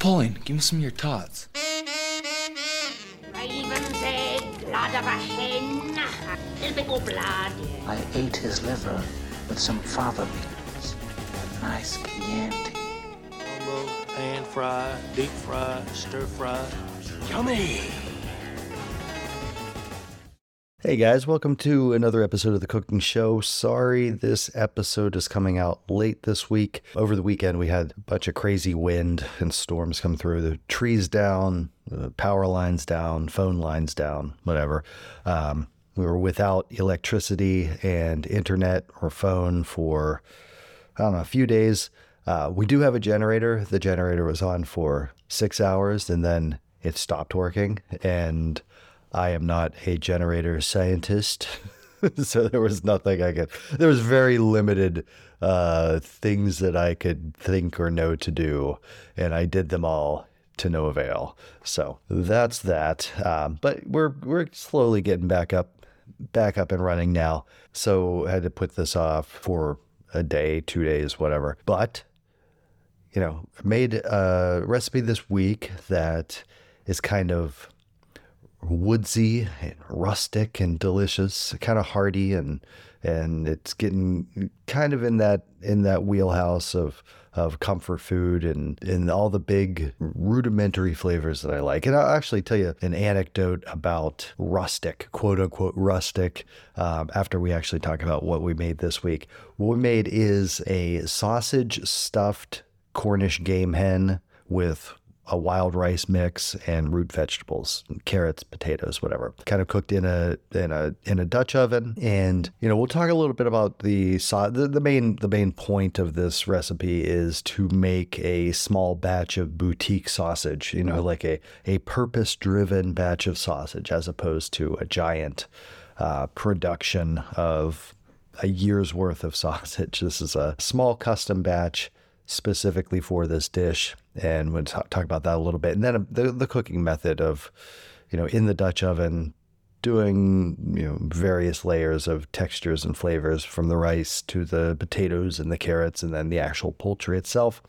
Pauline, give me some of your tots. Raven's egg, blood of a hen, a little bit more blood. I ate his liver with some fava beans. A nice Chianti. Combo, pan fry, deep fry, stir fry. Yummy! Hey guys, welcome to another episode of The Cooking Show. Sorry this episode is coming out late this week. Over the weekend, we had a bunch of crazy wind and storms come through. The trees down, the power lines down, phone lines down, whatever. Um, we were without electricity and internet or phone for, I don't know, a few days. Uh, we do have a generator. The generator was on for six hours and then it stopped working. And I am not a generator scientist. so there was nothing I could, there was very limited uh, things that I could think or know to do. And I did them all to no avail. So that's that. Um, but we're, we're slowly getting back up, back up and running now. So I had to put this off for a day, two days, whatever. But, you know, made a recipe this week that is kind of woodsy and rustic and delicious, kind of hearty and and it's getting kind of in that in that wheelhouse of of comfort food and and all the big rudimentary flavors that I like. And I'll actually tell you an anecdote about rustic, quote unquote rustic, um, after we actually talk about what we made this week. What we made is a sausage stuffed Cornish game hen with a wild rice mix and root vegetables, carrots, potatoes, whatever. Kind of cooked in a in a in a Dutch oven. And you know, we'll talk a little bit about the the, the main the main point of this recipe is to make a small batch of boutique sausage. You know, like a a purpose driven batch of sausage as opposed to a giant uh, production of a year's worth of sausage. This is a small custom batch specifically for this dish, and we'll talk, talk about that a little bit. And then the the cooking method of, you know, in the Dutch oven, doing you know various layers of textures and flavors from the rice to the potatoes and the carrots, and then the actual poultry itself.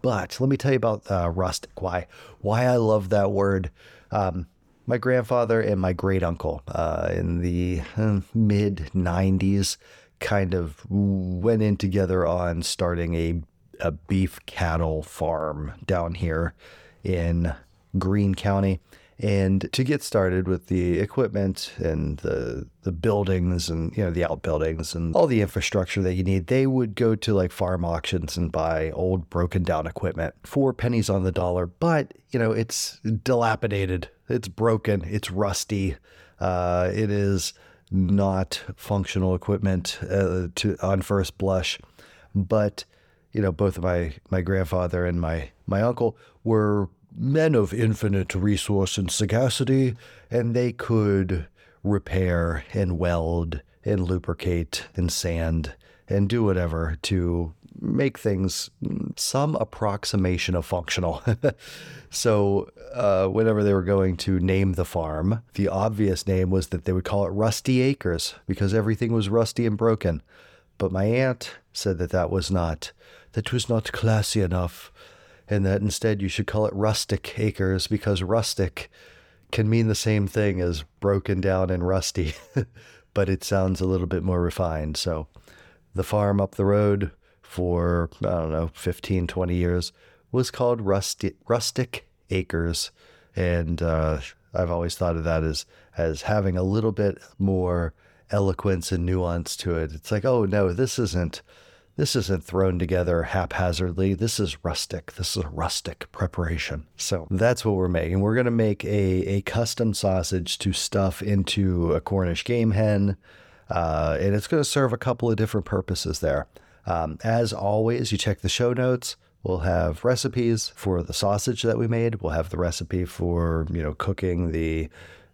But let me tell you about uh, rustic. Why why I love that word. Um, my grandfather and my great uncle uh, in the uh, mid 90s kind of went in together on starting a a beef cattle farm down here in Greene County. And to get started with the equipment and the the buildings and you know the outbuildings and all the infrastructure that you need, they would go to like farm auctions and buy old broken down equipment for pennies on the dollar. But you know it's dilapidated, it's broken, it's rusty, uh, it is not functional equipment uh, to on first blush, but you know, both my my grandfather and my my uncle were men of infinite resource and sagacity, and they could repair and weld and lubricate and sand and do whatever to make things some approximation of functional. so, uh, whenever they were going to name the farm, the obvious name was that they would call it Rusty Acres because everything was rusty and broken. But my aunt said that that was not that was not classy enough, and that instead you should call it rustic acres because rustic can mean the same thing as broken down and rusty, but it sounds a little bit more refined. So the farm up the road for, I don't know, 15, 20 years was called Rusty, Rustic Acres. And uh, I've always thought of that as, as having a little bit more eloquence and nuance to it. It's like, oh no, this isn't this isn't thrown together haphazardly. This is rustic. This is a rustic preparation. So that's what we're making. We're going to make a, a custom sausage to stuff into a Cornish game hen. Uh, and it's going to serve a couple of different purposes there. Um, as always, you check the show notes. We'll have recipes for the sausage that we made. We'll have the recipe for you know cooking the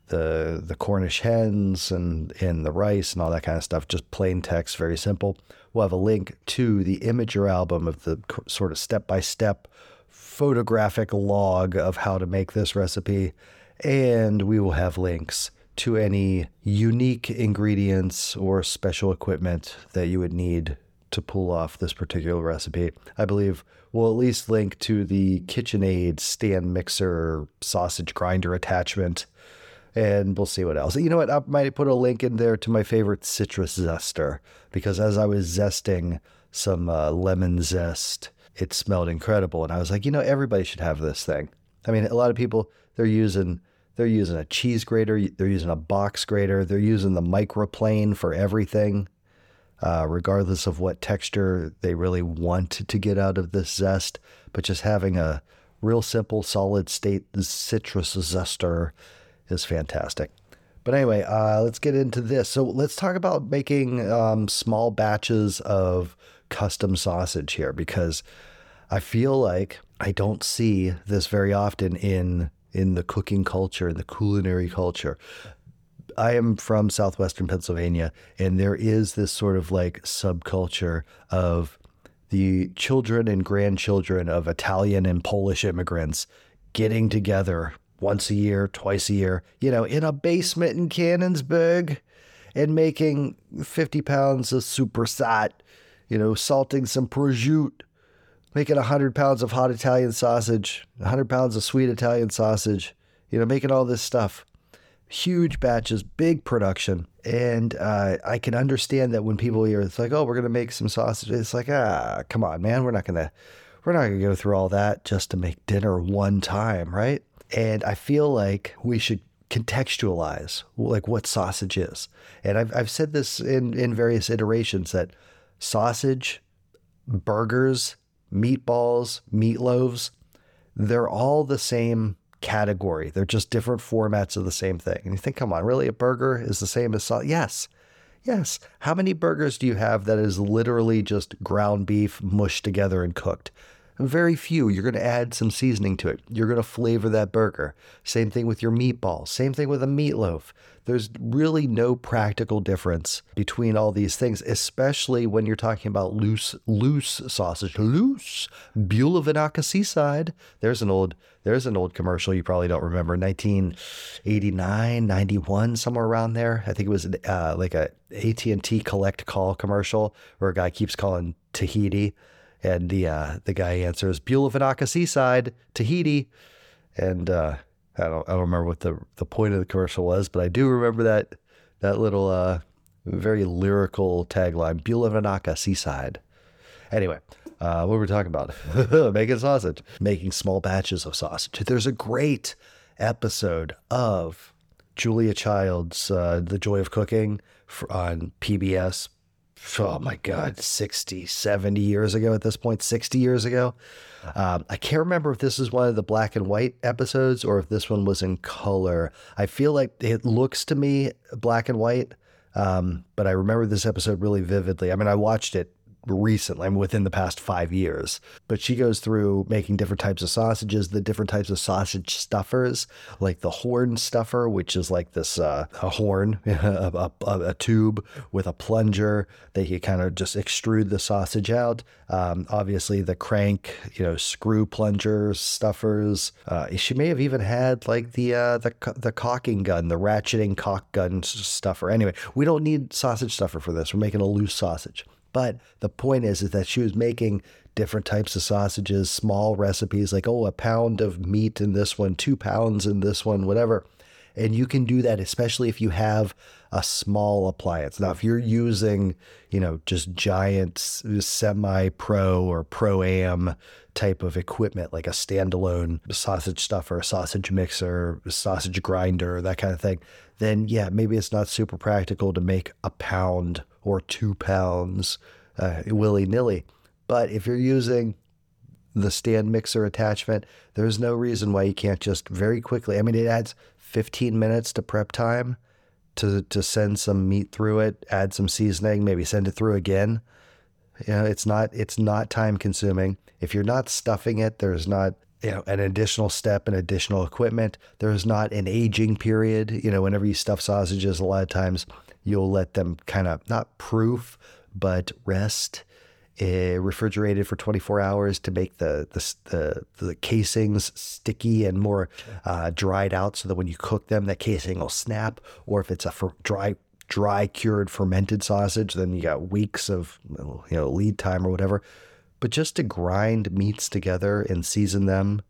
the the Cornish hens and and the rice and all that kind of stuff. Just plain text, very simple. We'll have a link to the Imgur album of the sort of step by step photographic log of how to make this recipe, and we will have links to any unique ingredients or special equipment that you would need to pull off this particular recipe. I believe we'll at least link to the KitchenAid stand mixer sausage grinder attachment, and we'll see what else. You know what? I might put a link in there to my favorite citrus zester because as I was zesting some uh, lemon zest, it smelled incredible, and I was like, you know, everybody should have this thing. I mean, a lot of people they're using they're using a cheese grater, they're using a box grater, they're using the microplane for everything, uh, regardless of what texture they really want to get out of this zest. But just having a real simple solid state citrus zester is fantastic. But anyway, uh, let's get into this. So let's talk about making um, small batches of custom sausage here because I feel like I don't see this very often in in the cooking culture, in the culinary culture. I am from southwestern Pennsylvania, and there is this sort of like subculture of the children and grandchildren of Italian and Polish immigrants getting together once a year, twice a year, you know, in a basement in Canonsburg and making 50 pounds of supersat, you know, salting some prosciutto, making 100 pounds of hot Italian sausage, 100 pounds of sweet Italian sausage, you know, making all this stuff. Huge batches, big production. And uh, I can understand that when people hear it's like, oh, we're going to make some sausage. It's like, ah, come on, man. We're not going to, we're not going to go through all that just to make dinner one time, right? And I feel like we should contextualize like what sausage is. And I've, I've said this in, in various iterations that sausage, burgers, meatballs, meatloaves, they're all the same category. They're just different formats of the same thing. And you think, come on, really? A burger is the same as sauce? Yes. Yes. How many burgers do you have that is literally just ground beef mushed together and cooked? Very few. You're going to add some seasoning to it. You're going to flavor that burger. Same thing with your meatball. Same thing with a meatloaf. There's really no practical difference between all these things, especially when you're talking about loose, loose sausage. Loose. Bula Vinaka Seaside. There's an old, there's an old commercial you probably don't remember. 1989, 91, somewhere around there. I think it was uh, like a AT&T collect call commercial where a guy keeps calling Tahiti and the uh, the guy answers Beulah Seaside, Tahiti, and uh, I don't I don't remember what the the point of the commercial was, but I do remember that that little uh, very lyrical tagline: Beulah Seaside. Anyway. Uh, what were we talking about? making sausage, making small batches of sausage. There's a great episode of Julia Child's uh, The Joy of Cooking on PBS oh my God, 60, 70 years ago at this point, 60 years ago. Um, I can't remember if this is one of the black and white episodes or if this one was in color. I feel like it looks to me black and white, um, but I remember this episode really vividly. I mean, I watched it recently, I mean, within the past five years. But she goes through making different types of sausages, the different types of sausage stuffers, like the horn stuffer, which is like this uh, a horn, a, a, a, tube with a plunger that you kind of just extrude the sausage out. Um, obviously, the crank, you know, screw plunger stuffers. Uh, she may have even had like the uh, the the caulking gun, the ratcheting caulk gun stuffer. Anyway, we don't need sausage stuffer for this. We're making a loose sausage. But the point is, is that she was making different types of sausages, small recipes like, oh, a pound of meat in this one, two pounds in this one, whatever. And you can do that, especially if you have a small appliance. Now, if you're using, you know, just giant semi pro or pro am type of equipment, like a standalone sausage stuffer, a sausage mixer, a sausage grinder, that kind of thing, then yeah, maybe it's not super practical to make a pound or two pounds uh, willy nilly. But if you're using the stand mixer attachment, there's no reason why you can't just very quickly. I mean, it adds 15 minutes to prep time to to send some meat through it, add some seasoning, maybe send it through again. You know, it's not it's not time consuming. If you're not stuffing it, there's not you know an additional step and additional equipment. There's not an aging period. You know, whenever you stuff sausages, a lot of times you'll let them kind of not proof, but rest. Uh, refrigerated for 24 hours to make the, the the, the casings sticky and more uh, dried out, so that when you cook them, that casing will snap. Or if it's a dry dry cured fermented sausage, then you got weeks of you know lead time or whatever. But just to grind meats together and season them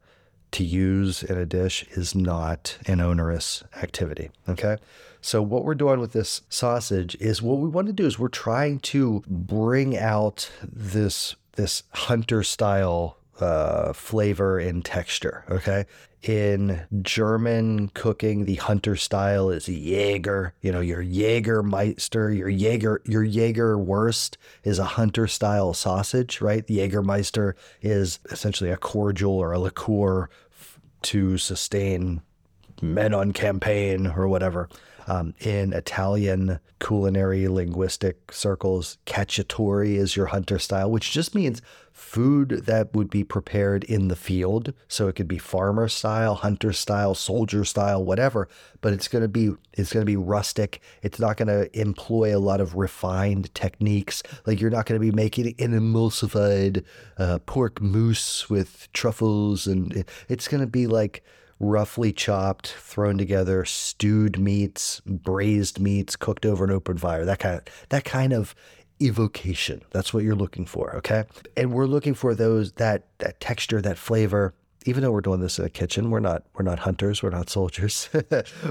to use in a dish is not an onerous activity. Okay. So, what we're doing with this sausage is what we want to do is we're trying to bring out this, this hunter style uh, flavor and texture. Okay. In German cooking, the hunter style is Jaeger. You know, your Jägermeister, your Jaeger, your Jaegerwurst is a hunter style sausage, right? The Jägermeister is essentially a cordial or a liqueur to sustain men on campaign or whatever. Um, in Italian culinary linguistic circles, cacciatore is your hunter style, which just means food that would be prepared in the field. So it could be farmer style, hunter style, soldier style, whatever. But it's going to be it's going to be rustic. It's not going to employ a lot of refined techniques. Like you're not going to be making an emulsified uh, pork mousse with truffles, and it's going to be like roughly chopped, thrown together, stewed meats, braised meats, cooked over an open fire. That kind of that kind of evocation. That's what you're looking for, okay? And we're looking for those that that texture, that flavor. Even though we're doing this in a kitchen, we're not we're not hunters, we're not soldiers,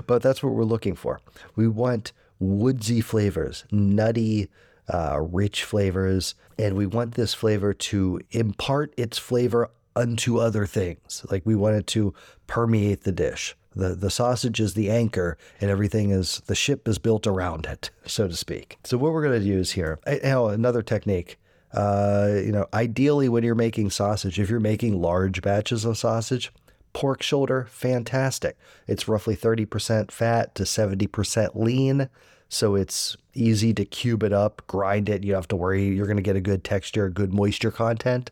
but that's what we're looking for. We want woodsy flavors, nutty, uh, rich flavors, and we want this flavor to impart its flavor unto other things. Like we want it to permeate the dish. The, the sausage is the anchor, and everything is the ship is built around it, so to speak. So what we're going to use here, now another technique. Uh, you know, ideally when you're making sausage, if you're making large batches of sausage, pork shoulder, fantastic. It's roughly 30% fat to 70% lean. So it's easy to cube it up, grind it. You don't have to worry. You're going to get a good texture, good moisture content.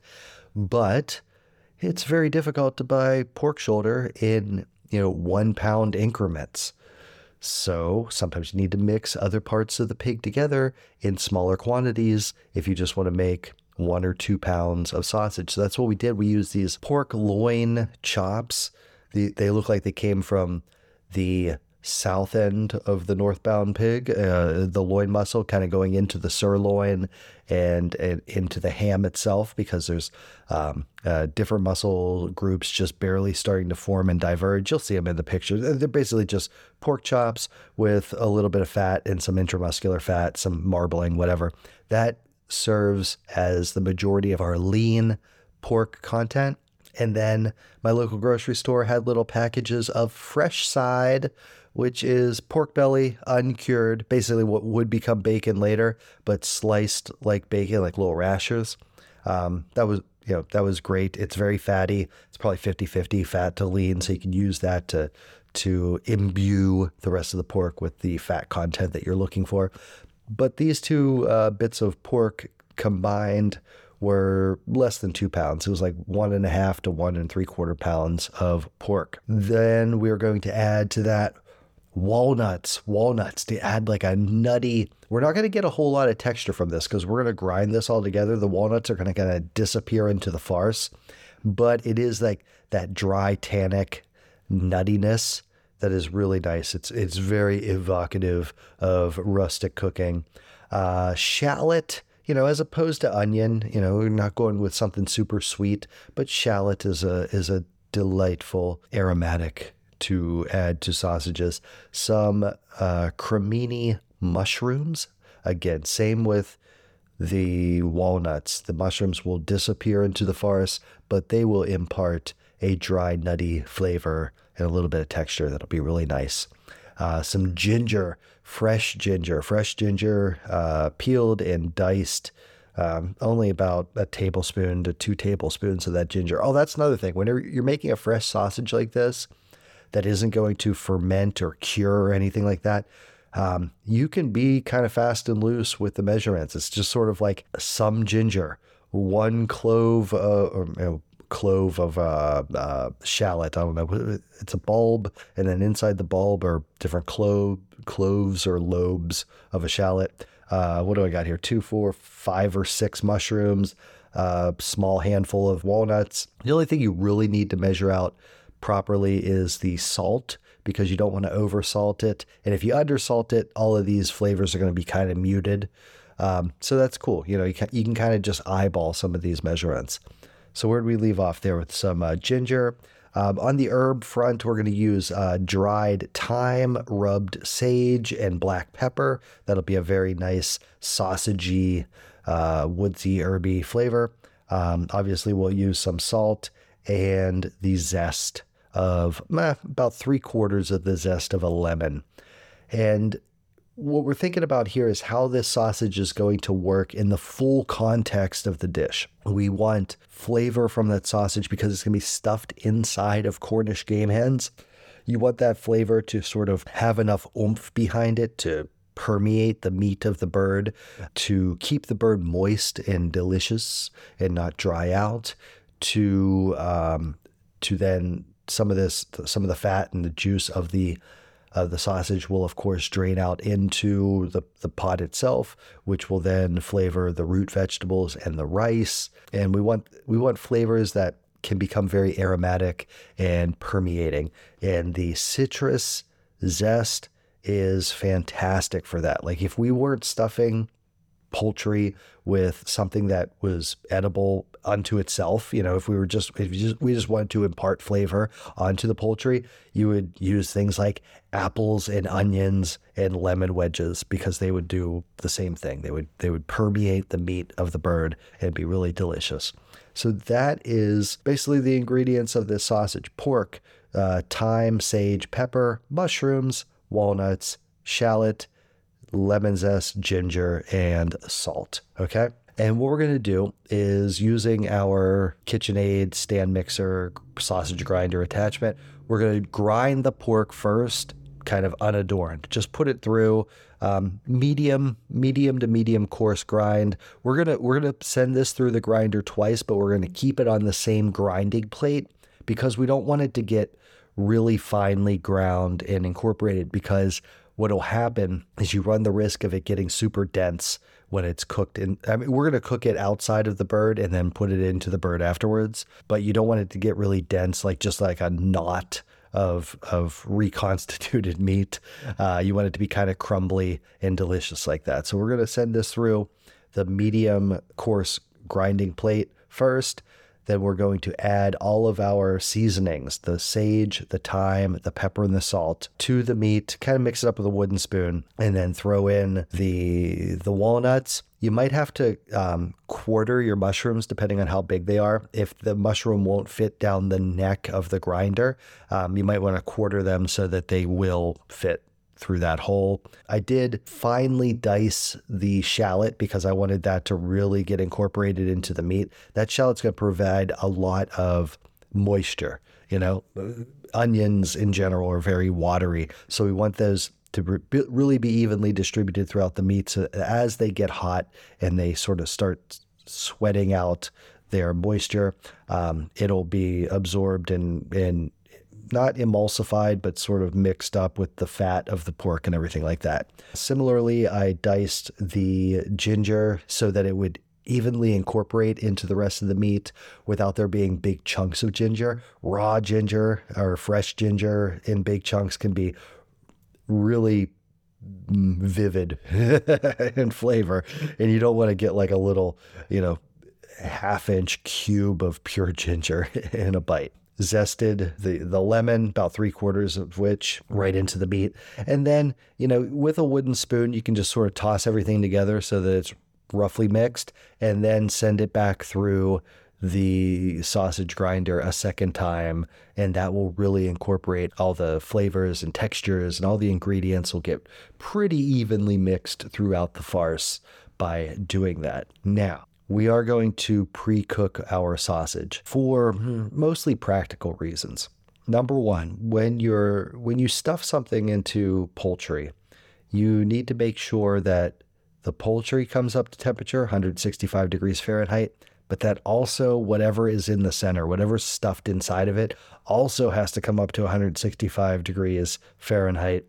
But it's very difficult to buy pork shoulder in, you know, one pound increments. So sometimes you need to mix other parts of the pig together in smaller quantities if you just want to make one or two pounds of sausage. So that's what we did. We used these pork loin chops. they look like they came from the south end of the northbound pig, uh, the loin muscle kind of going into the sirloin and, and into the ham itself because there's um, uh, different muscle groups just barely starting to form and diverge. You'll see them in the picture. They're basically just pork chops with a little bit of fat and some intramuscular fat, some marbling, whatever. That serves as the majority of our lean pork content. And then my local grocery store had little packages of fresh side which is pork belly uncured, basically what would become bacon later, but sliced like bacon, like little rashers. Um, that was you know that was great. It's very fatty. It's probably 50-50 fat to lean, so you can use that to to imbue the rest of the pork with the fat content that you're looking for. But these two uh, bits of pork combined were less than two pounds. It was like one and a half to one and three quarter pounds of pork. Then we are going to add to that walnuts, walnuts to add like a nutty. We're not going to get a whole lot of texture from this because we're going to grind this all together. The walnuts are going to kind of disappear into the farce, but it is like that dry tannic nuttiness that is really nice. It's it's very evocative of rustic cooking. Uh, shallot, you know, as opposed to onion, you know, we're not going with something super sweet, but shallot is a is a delightful aromatic to add to sausages some uh, cremini mushrooms. Again, same with the walnuts. The mushrooms will disappear into the farce, but they will impart a dry, nutty flavor and a little bit of texture that'll be really nice. Uh, some ginger, fresh ginger, fresh ginger, uh, peeled and diced. Um, only about a tablespoon to two tablespoons of that ginger. Oh, that's another thing. Whenever you're making a fresh sausage like this, that isn't going to ferment or cure or anything like that, um, you can be kind of fast and loose with the measurements. It's just sort of like some ginger, one clove, uh, or, you know, clove of uh, uh, shallot. I don't know. It's a bulb, and then inside the bulb are different clove, cloves or lobes of a shallot. Uh, what do I got here? Two, four, five, or six mushrooms, a uh, small handful of walnuts. The only thing you really need to measure out properly is the salt because you don't want to oversalt it. And if you undersalt it, all of these flavors are going to be kind of muted. Um, so that's cool. You know, you can, you can kind of just eyeball some of these measurements. So where do we leave off there with some uh, ginger? Um, on the herb front, we're going to use uh, dried thyme, rubbed sage, and black pepper. That'll be a very nice sausagey, uh, woodsy, herby flavor. Um, obviously, we'll use some salt and the zest of about three quarters of the zest of a lemon. And what we're thinking about here is how this sausage is going to work in the full context of the dish. We want flavor from that sausage because it's going to be stuffed inside of Cornish game hens. You want that flavor to sort of have enough oomph behind it to permeate the meat of the bird, to keep the bird moist and delicious and not dry out, to um, to then some of this some of the fat and the juice of the uh, the sausage will, of course, drain out into the, the pot itself, which will then flavor the root vegetables and the rice. And we want we want flavors that can become very aromatic and permeating. And the citrus zest is fantastic for that. Like if we weren't stuffing poultry with something that was edible unto itself. You know, if we were just if just, we just wanted to impart flavor onto the poultry, you would use things like apples and onions and lemon wedges because they would do the same thing. They would they would permeate the meat of the bird and be really delicious. So that is basically the ingredients of this sausage: pork, uh, thyme, sage, pepper, mushrooms, walnuts, shallot, lemon zest, ginger, and salt. Okay. And what we're going to do is using our KitchenAid stand mixer sausage grinder attachment, we're going to grind the pork first, kind of unadorned. Just put it through um, medium, medium to medium coarse grind. We're gonna we're gonna send this through the grinder twice, but we're gonna keep it on the same grinding plate because we don't want it to get really finely ground and incorporated because what'll happen is you run the risk of it getting super dense when it's cooked in I mean we're going to cook it outside of the bird and then put it into the bird afterwards but you don't want it to get really dense like just like a knot of of reconstituted meat. Uh, you want it to be kind of crumbly and delicious like that. So we're going to send this through the medium coarse grinding plate first then we're going to add all of our seasonings the sage, the thyme, the pepper, and the salt to the meat, kind of mix it up with a wooden spoon, and then throw in the, the walnuts. You might have to um, quarter your mushrooms depending on how big they are. If the mushroom won't fit down the neck of the grinder, um, you might want to quarter them so that they will fit through that hole. I did finely dice the shallot because I wanted that to really get incorporated into the meat. That shallot's going to provide a lot of moisture. You know, onions in general are very watery. So we want those to re- really be evenly distributed throughout the meat. So as they get hot and they sort of start sweating out their moisture, um, it'll be absorbed and, and not emulsified, but sort of mixed up with the fat of the pork and everything like that. Similarly, I diced the ginger so that it would evenly incorporate into the rest of the meat without there being big chunks of ginger. Raw ginger or fresh ginger in big chunks can be really vivid in flavor and you don't want to get like a little, you know, half inch cube of pure ginger in a bite zested the, the lemon, about three quarters of which right into the meat. And then, you know, with a wooden spoon, you can just sort of toss everything together so that it's roughly mixed and then send it back through the sausage grinder a second time and that will really incorporate all the flavors and textures and all the ingredients will get pretty evenly mixed throughout the farce by doing that. Now, we are going to pre cook our sausage for hmm, mostly practical reasons. Number one, when you're when you stuff something into poultry, you need to make sure that the poultry comes up to temperature 165 degrees Fahrenheit, but that also whatever is in the center, whatever's stuffed inside of it, also has to come up to 165 degrees Fahrenheit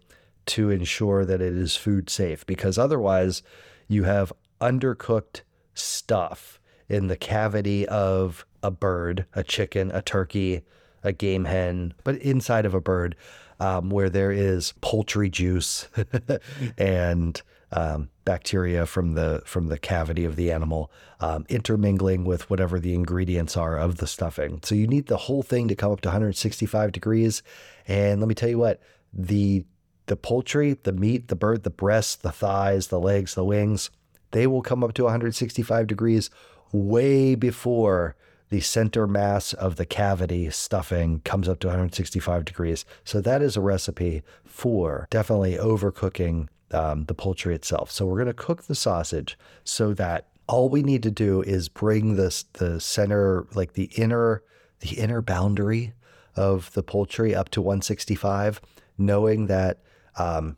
to ensure that it is food safe because otherwise you have undercooked stuff in the cavity of a bird, a chicken, a turkey, a game hen, but inside of a bird, um, where there is poultry juice and um, bacteria from the from the cavity of the animal um, intermingling with whatever the ingredients are of the stuffing. So you need the whole thing to come up to 165 degrees. And let me tell you what the the poultry, the meat, the bird, the breasts, the thighs, the legs, the wings, they will come up to 165 degrees way before the center mass of the cavity stuffing comes up to 165 degrees. So that is a recipe for definitely overcooking um, the poultry itself. So we're going to cook the sausage so that all we need to do is bring this the center, like the inner the inner boundary of the poultry up to 165, knowing that um,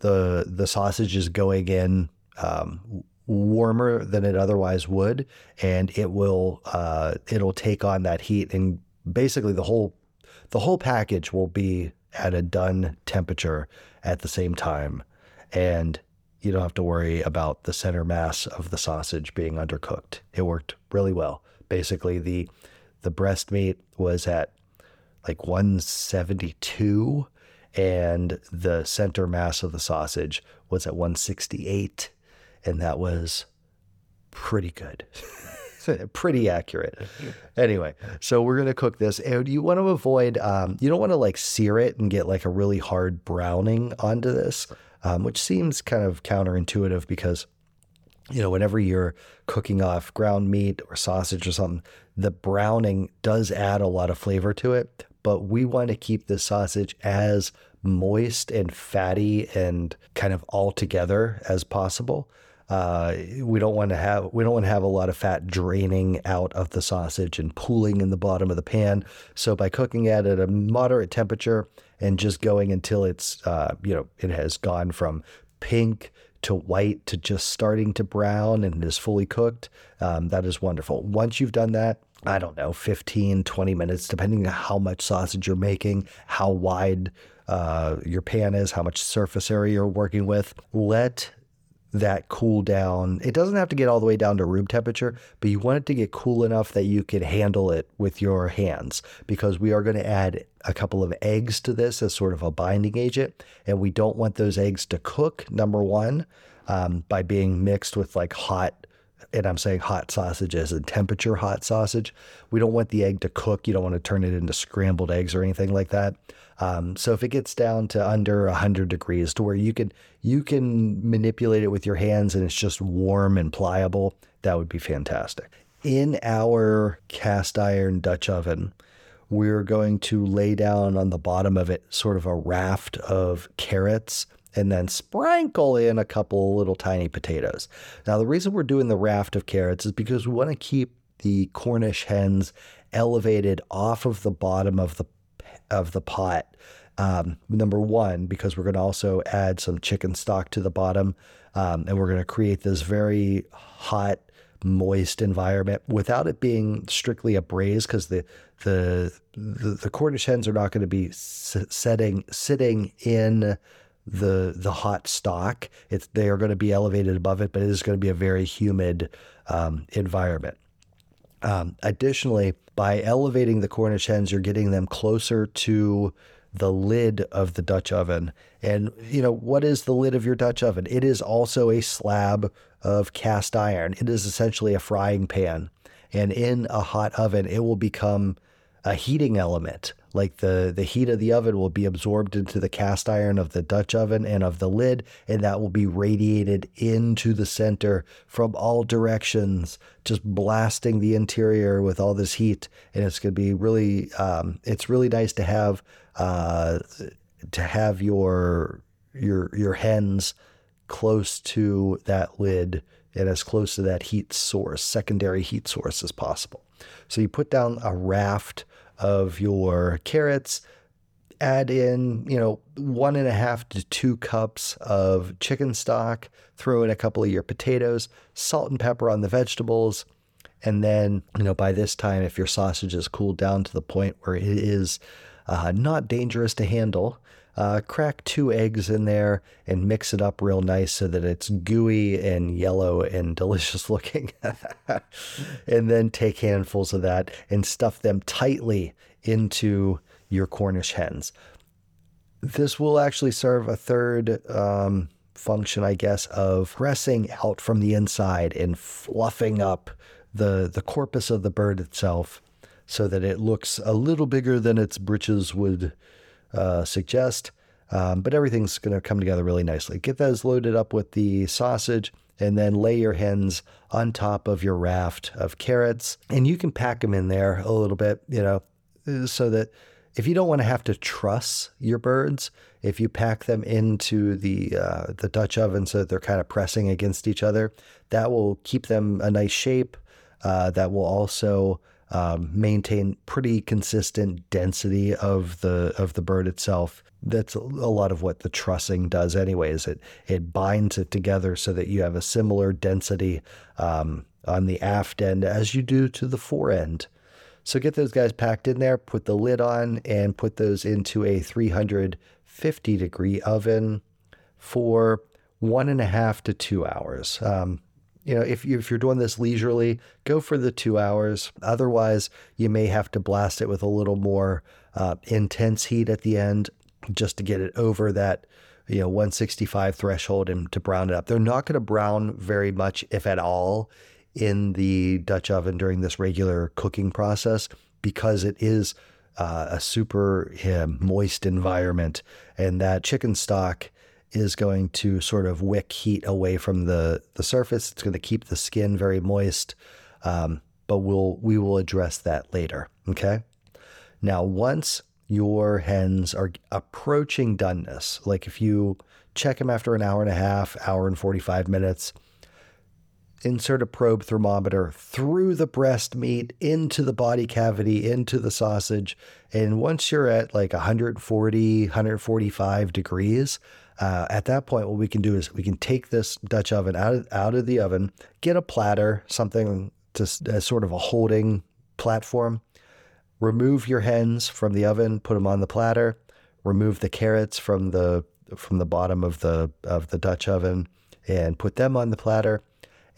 the the sausage is going in um, warmer than it otherwise would, and it will uh, it'll take on that heat, and basically the whole the whole package will be at a done temperature at the same time, and you don't have to worry about the center mass of the sausage being undercooked. It worked really well. Basically, the the breast meat was at like 172 and the center mass of the sausage was at 168 and that was pretty good pretty accurate anyway so we're going to cook this and you want to avoid um, you don't want to like sear it and get like a really hard browning onto this um, which seems kind of counterintuitive because you know, whenever you're cooking off ground meat or sausage or something, the browning does add a lot of flavor to it. But we want to keep the sausage as moist and fatty and kind of all together as possible. Uh, we don't want to have we don't want to have a lot of fat draining out of the sausage and pooling in the bottom of the pan. So by cooking it at a moderate temperature and just going until it's uh, you know it has gone from pink to white to just starting to brown and is fully cooked, um, that is wonderful. Once you've done that, I don't know, 15, 20 minutes, depending on how much sausage you're making, how wide uh, your pan is, how much surface area you're working with. Let that cool down. It doesn't have to get all the way down to room temperature, but you want it to get cool enough that you can handle it with your hands because we are going to add a couple of eggs to this as sort of a binding agent. And we don't want those eggs to cook, number one, um, by being mixed with like hot and I'm saying hot sausages and temperature hot sausage. We don't want the egg to cook. You don't want to turn it into scrambled eggs or anything like that. Um, so if it gets down to under 100 degrees to where you can you can manipulate it with your hands and it's just warm and pliable, that would be fantastic. In our cast iron Dutch oven, we're going to lay down on the bottom of it sort of a raft of carrots and then sprinkle in a couple little tiny potatoes. Now, the reason we're doing the raft of carrots is because we want to keep the Cornish hens elevated off of the bottom of the of the pot. Um, number one, because we're going to also add some chicken stock to the bottom, um, and we're going to create this very hot, moist environment without it being strictly a braise, because the, the the the Cornish hens are not going to be setting sitting in the the hot stock. It's they are going to be elevated above it, but it is going to be a very humid um, environment. Um, additionally, by elevating the Cornish hens, you're getting them closer to the lid of the Dutch oven. And, you know, what is the lid of your Dutch oven? It is also a slab of cast iron. It is essentially a frying pan. And in a hot oven, it will become a heating element like the the heat of the oven will be absorbed into the cast iron of the Dutch oven and of the lid, and that will be radiated into the center from all directions, just blasting the interior with all this heat. And it's going to be really, um, it's really nice to have uh, to have your your your hens close to that lid and as close to that heat source, secondary heat source as possible. So you put down a raft of your carrots. Add in, you know, one and a half to two cups of chicken stock. Throw in a couple of your potatoes, salt and pepper on the vegetables. And then, you know, by this time, if your sausage is cooled down to the point where it is uh, not dangerous to handle, uh, crack two eggs in there and mix it up real nice so that it's gooey and yellow and delicious looking. and then take handfuls of that and stuff them tightly into your Cornish hens. This will actually serve a third um, function, I guess, of pressing out from the inside and fluffing up the the corpus of the bird itself, so that it looks a little bigger than its breeches would uh, suggest. Um, but everything's going to come together really nicely. Get those loaded up with the sausage and then lay your hens on top of your raft of carrots. And you can pack them in there a little bit, you know, so that if you don't want to have to truss your birds, if you pack them into the uh, the Dutch oven so that they're kind of pressing against each other, that will keep them a nice shape. Uh, that will also um, maintain pretty consistent density of the of the bird itself. That's a lot of what the trussing does, anyways. It it binds it together so that you have a similar density um, on the aft end as you do to the fore end. So get those guys packed in there, put the lid on, and put those into a 350 degree oven for one and a half to two hours. Um, you know, if, you, if you're doing this leisurely, go for the two hours. Otherwise, you may have to blast it with a little more uh, intense heat at the end just to get it over that, you know, 165 threshold and to brown it up. They're not going to brown very much, if at all, in the Dutch oven during this regular cooking process because it is uh, a super moist environment and that chicken stock is going to sort of wick heat away from the, the surface. It's going to keep the skin very moist, um, but we'll we will address that later. Okay. Now, once your hens are approaching doneness, like if you check them after an hour and a half, hour and 45 minutes, insert a probe thermometer through the breast meat into the body cavity, into the sausage. And once you're at like 140, 145 degrees, uh, at that point, what we can do is we can take this Dutch oven out of, out of the oven, get a platter, something to, as sort of a holding platform, remove your hens from the oven, put them on the platter, remove the carrots from the from the bottom of the of the Dutch oven, and put them on the platter,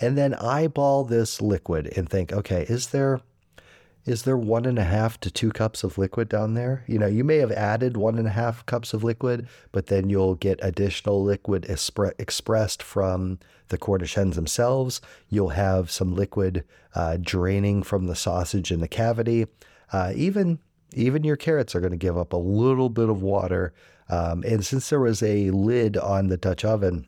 and then eyeball this liquid and think, okay, is there is there one and a half to two cups of liquid down there? You know, you may have added one and a half cups of liquid, but then you'll get additional liquid expre- expressed from the Cornish hens themselves. You'll have some liquid uh, draining from the sausage in the cavity. Uh, even even your carrots are going to give up a little bit of water. Um, and since there was a lid on the Dutch oven,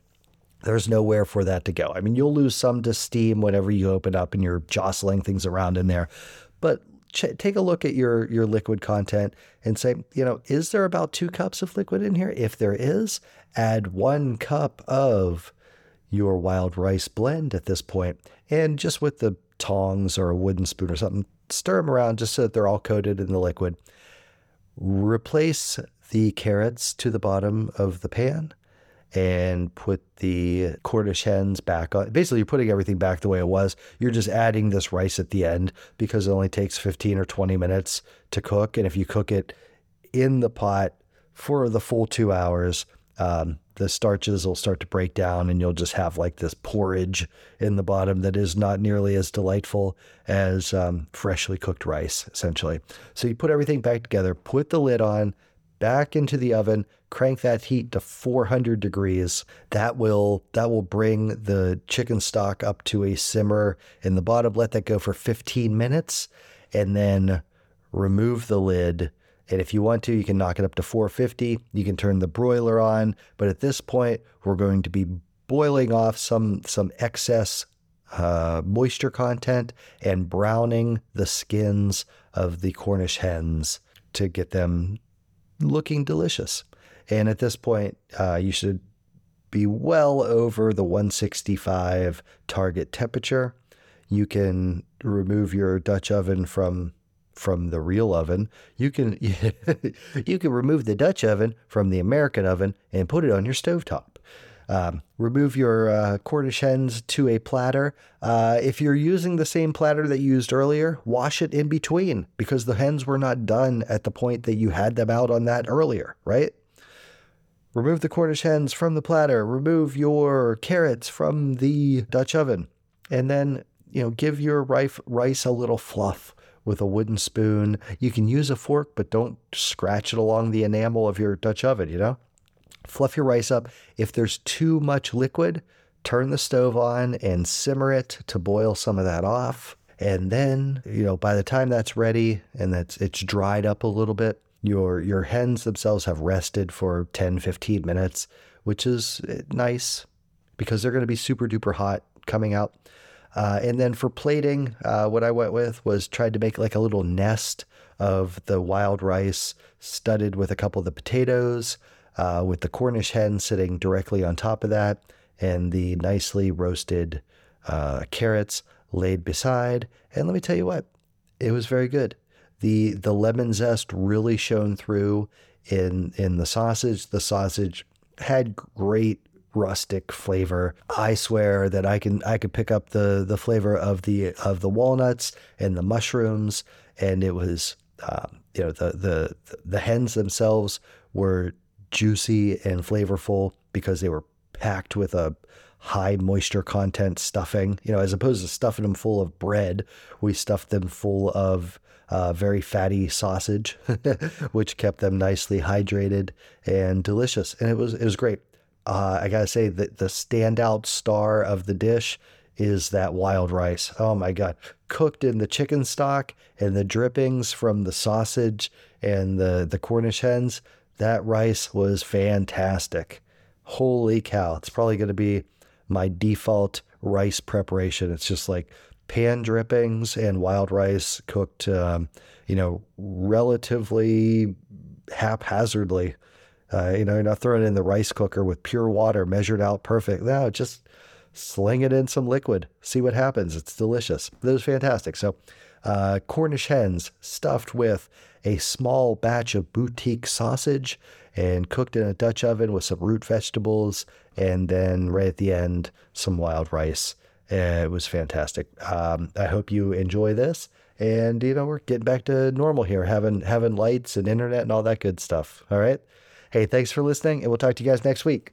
there's nowhere for that to go. I mean, you'll lose some to steam whenever you open up and you're jostling things around in there, but ch- take a look at your your liquid content and say, you know, is there about two cups of liquid in here? If there is, add one cup of your wild rice blend at this point, and just with the tongs or a wooden spoon or something, stir them around just so that they're all coated in the liquid. Replace the carrots to the bottom of the pan and put the Cornish hens back on. Basically, you're putting everything back the way it was. You're just adding this rice at the end because it only takes 15 or 20 minutes to cook. And if you cook it in the pot for the full two hours, um, the starches will start to break down and you'll just have like this porridge in the bottom that is not nearly as delightful as um, freshly cooked rice, essentially. So you put everything back together, put the lid on, back into the oven, crank that heat to 400 degrees. That will that will bring the chicken stock up to a simmer in the bottom. Let that go for 15 minutes and then remove the lid. And if you want to, you can knock it up to 450. You can turn the broiler on, but at this point, we're going to be boiling off some some excess uh, moisture content and browning the skins of the Cornish hens to get them looking delicious. And at this point, uh, you should be well over the 165 target temperature. You can remove your Dutch oven from from the real oven. You can you can remove the Dutch oven from the American oven and put it on your stovetop. Um, remove your uh, Cornish hens to a platter. Uh, if you're using the same platter that you used earlier, wash it in between because the hens were not done at the point that you had them out on that earlier, right? Remove the Cornish hens from the platter. Remove your carrots from the Dutch oven. And then, you know, give your rice, rice a little fluff with a wooden spoon. You can use a fork, but don't scratch it along the enamel of your Dutch oven, you know? Fluff your rice up. If there's too much liquid, turn the stove on and simmer it to boil some of that off. And then, you know, by the time that's ready and that's it's dried up a little bit, your your hens themselves have rested for 10, 15 minutes, which is eh, nice because they're going to be super duper hot coming out. Uh, and then for plating, uh, what I went with was tried to make like a little nest of the wild rice studded with a couple of the potatoes, uh, with the Cornish hen sitting directly on top of that, and the nicely roasted uh, carrots laid beside. And let me tell you what, it was very good. The the lemon zest really shone through in in the sausage. The sausage had great rustic flavor. I swear that I can I could pick up the the flavor of the of the walnuts and the mushrooms, and it was um, you know the the the hens themselves were juicy and flavorful because they were packed with a high moisture content stuffing. You know, as opposed to stuffing them full of bread, we stuffed them full of uh, very fatty sausage, which kept them nicely hydrated and delicious. And it was it was great. Uh, I gotta say that the standout star of the dish is that wild rice. Oh my god, cooked in the chicken stock and the drippings from the sausage and the the Cornish hens. That rice was fantastic. Holy cow! It's probably going to be my default rice preparation. It's just like pan drippings and wild rice cooked, um, you know, relatively haphazardly. Uh, you know, you're not throwing it in the rice cooker with pure water measured out perfect. No, just sling it in some liquid, see what happens. It's delicious. It was fantastic. So, uh, Cornish hens stuffed with a small batch of boutique sausage and cooked in a Dutch oven with some root vegetables, and then right at the end, some wild rice. It was fantastic. Um, I hope you enjoy this. And you know we're getting back to normal here, having having lights and internet and all that good stuff. All right. Hey, thanks for listening, and we'll talk to you guys next week.